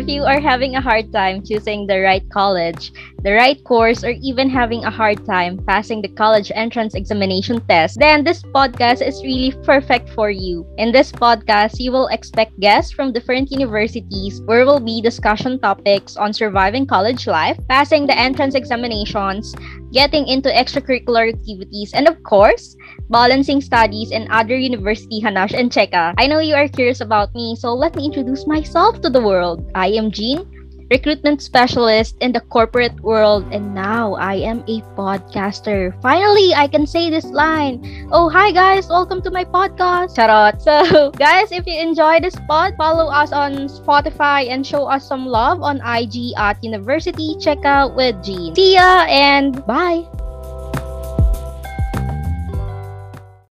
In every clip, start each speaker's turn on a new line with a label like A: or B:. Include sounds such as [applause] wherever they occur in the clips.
A: If you are having a hard time choosing the right college, the right course, or even having a hard time passing the college entrance examination test, then this podcast is really perfect for you. In this podcast, you will expect guests from different universities where will be discussion topics on surviving college life, passing the entrance examinations, getting into extracurricular activities, and of course, balancing studies and other university Hanash and Cheka. I know you are curious about me, so let me introduce myself to the world. I am Jean, recruitment specialist in the corporate world, and now I am a podcaster. Finally, I can say this line. Oh, hi guys, welcome to my podcast. Charot. So, [laughs] guys, if you enjoy this pod, follow us on Spotify and show us some love on IG at University Checkout with Jean. See ya and bye.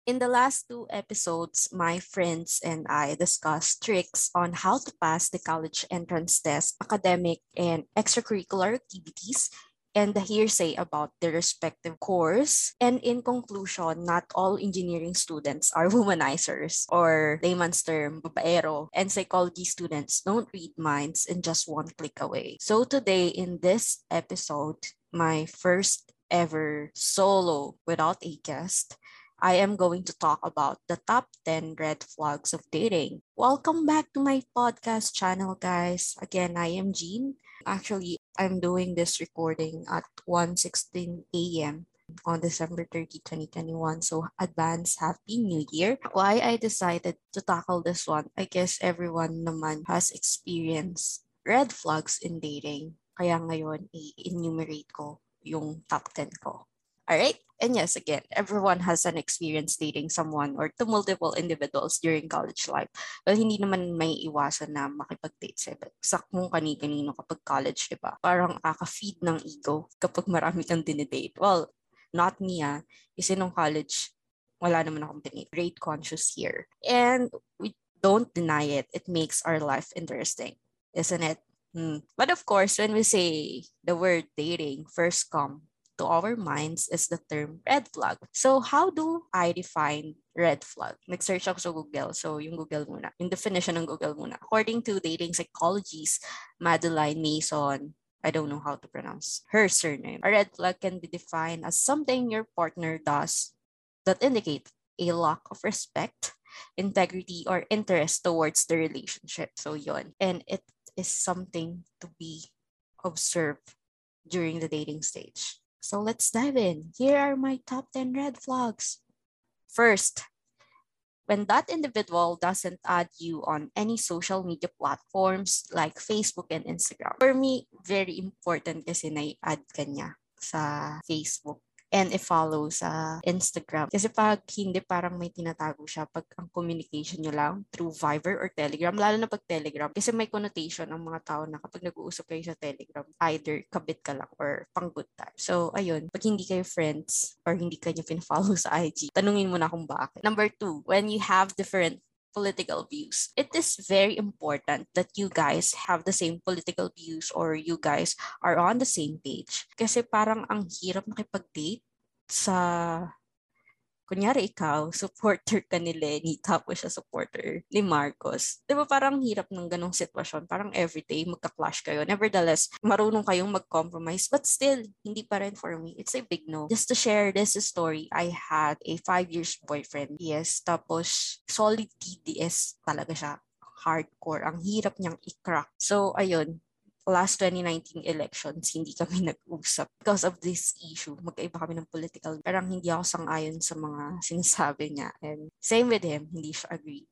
B: In the last two episodes, my friends and I discussed tricks on how to pass the college entrance test, academic and extracurricular activities, and the hearsay about their respective course. And in conclusion, not all engineering students are [laughs] womanizers or layman's term, babaero, and psychology students don't read minds in just one click away. So today in this episode, my first ever solo without a guest, I am going to talk about the top 10 red flags of dating. Welcome back to my podcast channel, guys. Again, I am Jean. Actually, I'm doing this recording at 1:16 a.m. on December 30, 2021. So, advance Happy New Year. Why I decided to tackle this one, I guess everyone naman has experienced red flags in dating. Kaya ngayon, i-enumerate ko yung top 10 ko. Alright? And yes, again, everyone has an experience dating someone or to multiple individuals during college life. Well, hindi naman may iwasan na makipag-date sa iba. Sak mong kani-kanino kapag college, di ba? Parang kaka-feed ng ego kapag marami kang dinidate. Well, not me ah. Kasi nung college, wala naman akong pinate. Rate conscious here. And we don't deny it. It makes our life interesting. Isn't it? Hmm. But of course, when we say the word dating, first come to our minds is the term red flag. So how do I define red flag? Nag-search ako sa Google. So yung Google muna. Yung definition ng Google muna. According to dating psychologists, Madeline Mason, I don't know how to pronounce her surname. A red flag can be defined as something your partner does that indicate a lack of respect, integrity, or interest towards the relationship. So yon. And it is something to be observed during the dating stage. So let's dive in. Here are my top 10 red flags. First, when that individual doesn't add you on any social media platforms like Facebook and Instagram. For me, very important kasi na-add ka sa Facebook and i-follow sa Instagram. Kasi pag hindi, parang may tinatago siya pag ang communication nyo lang through Viber or Telegram, lalo na pag Telegram. Kasi may connotation ang mga tao na kapag nag-uusap kayo sa Telegram, either kabit ka lang or pang good time. So, ayun, pag hindi kayo friends or hindi kayo pin-follow [laughs] sa IG, tanungin mo na kung bakit. Number two, when you have different political views. It is very important that you guys have the same political views or you guys are on the same page. Kasi parang ang hirap makipag-date sa kunyari ikaw, supporter ka ni Lenny, tapos siya supporter ni Marcos. Di ba parang hirap ng ganong sitwasyon? Parang everyday magka-clash kayo. Nevertheless, marunong kayong mag-compromise. But still, hindi pa rin for me. It's a big no. Just to share this story, I had a five years boyfriend. Yes, tapos solid TDS talaga siya hardcore. Ang hirap niyang i-crack. So, ayun, last 2019 elections, hindi kami [laughs] nag-usap because of this issue. Magkaiba kami ng political. Parang hindi ako sang-ayon sa mga [laughs] sinasabi niya. And same with him, hindi siya agree.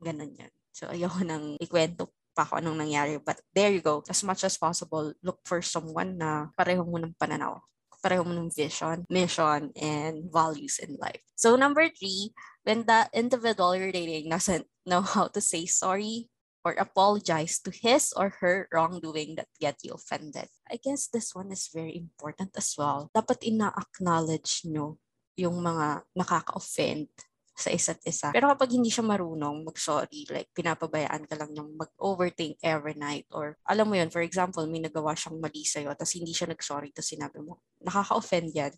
B: Ganun yan. So, ayoko nang ikwento pa ako anong nangyari. But there you go. As much as possible, look for someone na pareho mo ng pananaw pareho mo ng vision, mission, and values in life. So number three, when the individual you're dating doesn't [laughs] know how to say sorry, or apologize to his or her wrongdoing that get you offended. I guess this one is very important as well. Dapat ina-acknowledge nyo yung mga nakaka-offend sa isa't isa. Pero kapag hindi siya marunong mag-sorry, like pinapabayaan ka lang niyang mag-overthink every night or alam mo yun, for example, may nagawa siyang mali sa'yo tapos hindi siya nag-sorry tapos sinabi mo, nakaka-offend yan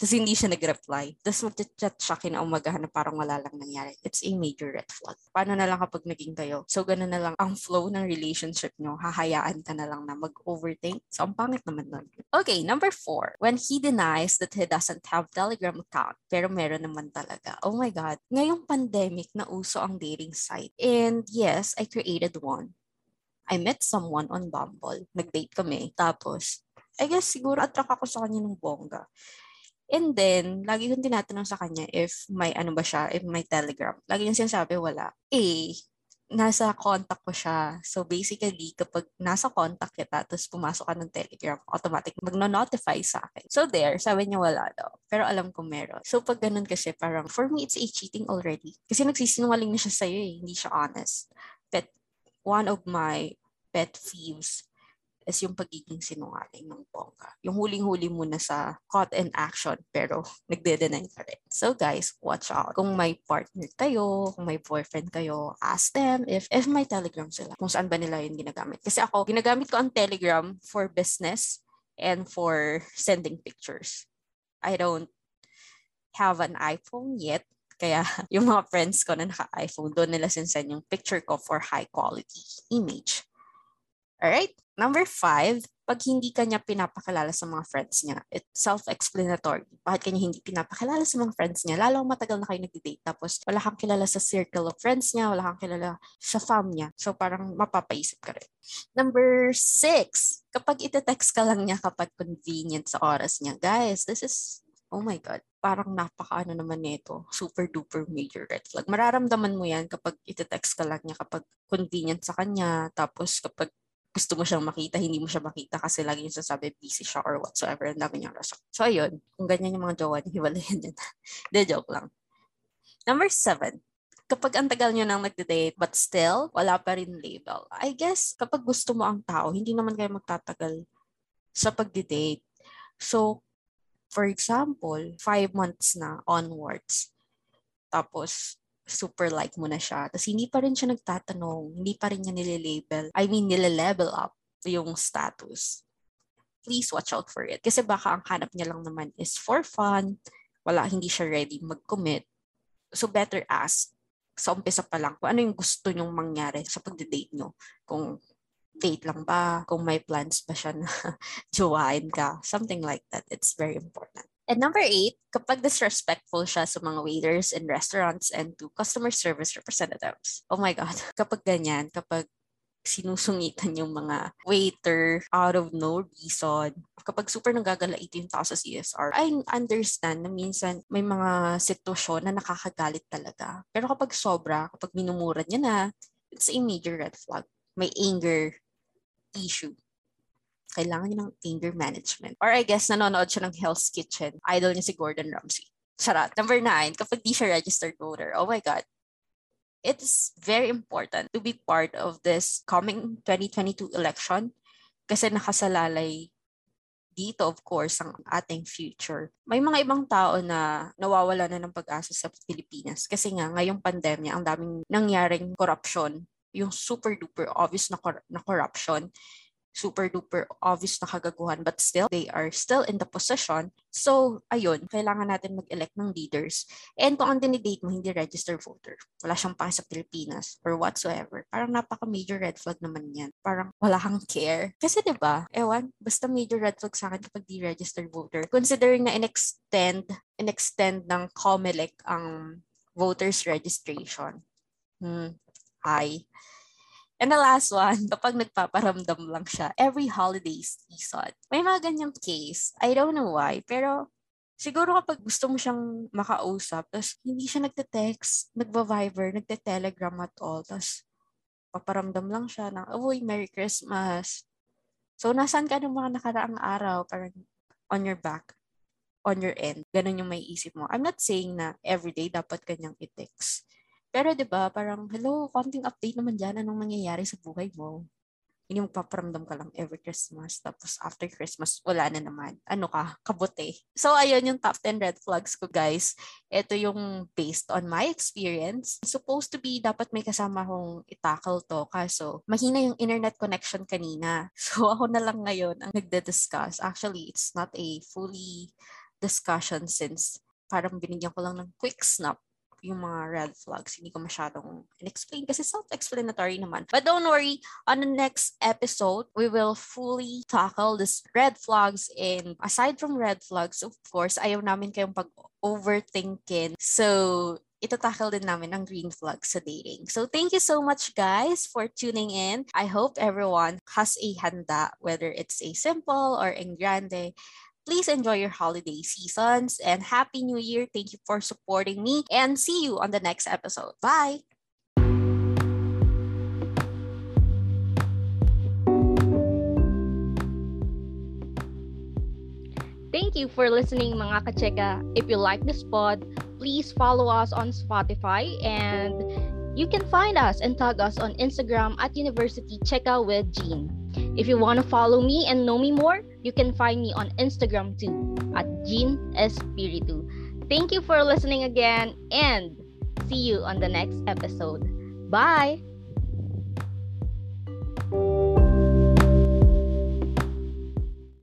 B: Tapos hindi siya nag-reply. Tapos mag-chat siya kinaumagahan na parang wala lang nangyari. It's a major red flag. Paano na lang kapag naging kayo? So, ganun na lang ang flow ng relationship nyo. Hahayaan ka na lang na mag-overthink. So, ang pangit naman nun. Okay, number four. When he denies that he doesn't have Telegram account, pero meron naman talaga. Oh my God. Ngayong pandemic na uso ang dating site. And yes, I created one. I met someone on Bumble. Nag-date kami. Tapos, I guess siguro attract ako sa kanya ng bongga. And then, lagi kong tinatanong sa kanya if may ano ba siya, if may telegram. Lagi niya sinasabi, wala. Eh, nasa contact ko siya. So basically, kapag nasa contact kita, tapos pumasok ka ng telegram, automatic magno-notify sa akin. So there, sabi niya wala daw. Pero alam ko meron. So pag ganun kasi, parang for me, it's a cheating already. Kasi nagsisinungaling na siya sa'yo eh, hindi siya honest. But one of my pet thieves is yung pagiging sinungaling ng bongga. Yung huling-huli muna sa caught in action pero nagde-deny pa rin. So guys, watch out. Kung may partner kayo, kung may boyfriend kayo, ask them if, if may telegram sila. Kung saan ba nila yung ginagamit. Kasi ako, ginagamit ko ang telegram for business and for sending pictures. I don't have an iPhone yet. Kaya [laughs] yung mga friends ko na naka-iPhone, doon nila sinsend yung picture ko for high quality image. Alright? Number five, pag hindi ka niya pinapakilala sa mga friends niya, it's self-explanatory. Bakit kanya hindi pinapakilala sa mga friends niya? Lalo matagal na kayo nag-date tapos wala kang kilala sa circle of friends niya, wala kang kilala sa fam niya. So parang mapapaisip ka rin. Number six, kapag ite-text ka lang niya kapag convenient sa oras niya. Guys, this is oh my God, parang napaka ano naman nito, super duper major red flag. Mararamdaman mo yan kapag ite-text ka lang niya kapag convenient sa kanya, tapos kapag gusto mo siyang makita, hindi mo siya makita kasi lagi niya sasabi busy siya or whatsoever. Ang dami niyang rason. So, ayun. Kung ganyan yung mga jowa niya, [laughs] hiwalayan niya. De, joke lang. Number seven. Kapag ang tagal niyo nang nagde-date but still, wala pa rin label. I guess, kapag gusto mo ang tao, hindi naman kayo magtatagal sa pagde-date. So, for example, five months na onwards. Tapos, super like mo na siya. Tapos hindi pa rin siya nagtatanong, hindi pa rin niya nililabel, I mean nilelevel up yung status. Please watch out for it. Kasi baka ang hanap niya lang naman is for fun, wala, hindi siya ready mag-commit. So better ask sa umpisa pa lang kung ano yung gusto nyong mangyari sa pagde-date nyo. Kung date lang ba, kung may plans ba siya na [laughs] jowain ka, something like that. It's very important. And number eight, kapag disrespectful siya sa mga waiters in restaurants and to customer service representatives. Oh my God. [laughs] Kapag ganyan, kapag sinusungitan yung mga waiter out of no reason. Kapag super nagagalait yung tao sa CSR, I understand na minsan may mga sitwasyon na nakakagalit talaga. Pero kapag sobra, kapag minumura niya na, it's a major red flag. May anger issue kailangan niya ng anger management. Or I guess nanonood siya ng Hell's Kitchen. Idol niya si Gordon Ramsay. Charot. Number nine, kapag di siya registered voter, oh my God, it's very important to be part of this coming 2022 election kasi nakasalalay dito, of course, ang ating future. May mga ibang tao na nawawala na ng pag-asa sa Pilipinas kasi nga ngayong pandemya, ang daming nangyaring corruption, yung super duper obvious na, cor- na corruption super duper obvious na kagaguhan but still they are still in the position. So ayun kailangan natin mag-elect ng leaders. And kung ang dinidate mo hindi registered voter. Wala siyang pake sa Pilipinas or whatsoever. Parang napaka major red flag naman yan. Parang wala kang care. Kasi 'di ba ewan basta major red flag sa akin kapag di registered voter. Considering na in-extend in-extend ng COMELEC ang voters registration. Hmm hi And the last one, [laughs] kapag nagpaparamdam lang siya, every holiday season. May mga ganyang case. I don't know why, pero siguro kapag gusto mo siyang makausap, tapos hindi siya nagte-text, nagva-viber, nagte-telegram at all, tapos paparamdam lang siya ng, uy, Merry Christmas. So, nasaan ka ng mga nakaraang araw? Parang on your back, on your end. Ganun yung may isip mo. I'm not saying na everyday dapat kanyang i-text. Pero 'di ba, parang hello, konting update naman diyan anong nangyayari sa buhay mo. Hindi mo paparamdam ka lang every Christmas. Tapos after Christmas, wala na naman. Ano ka? Kabuti. So, ayun yung top 10 red flags ko, guys. Ito yung based on my experience. Supposed to be, dapat may kasama akong itackle to. Kaso, mahina yung internet connection kanina. [laughs] So, ako na lang ngayon ang nagde-discuss. Actually, it's not a fully discussion since parang binigyan ko lang ng quick snap yung mga red flags. Hindi ko masyadong explain kasi self-explanatory naman. But don't worry, on the next episode, we will fully tackle this red flags and aside from red flags, of course, ayaw namin kayong pag-overthinking. So, itatakal din namin ang green flag sa dating. So thank you so much guys for tuning in. I hope everyone has a handa, whether it's a simple or a grande. Please enjoy your holiday seasons and Happy New Year. Thank you for supporting me and see you on the next episode. Bye!
A: Thank you for listening mga kacheka. If you like this pod, please follow us on Spotify and you can find us and tag us on Instagram at University Cheka with Jean. If you want to follow me and know me more, you can find me on Instagram too at Jean Espiritu. Thank you for listening again and see you on the next episode. Bye!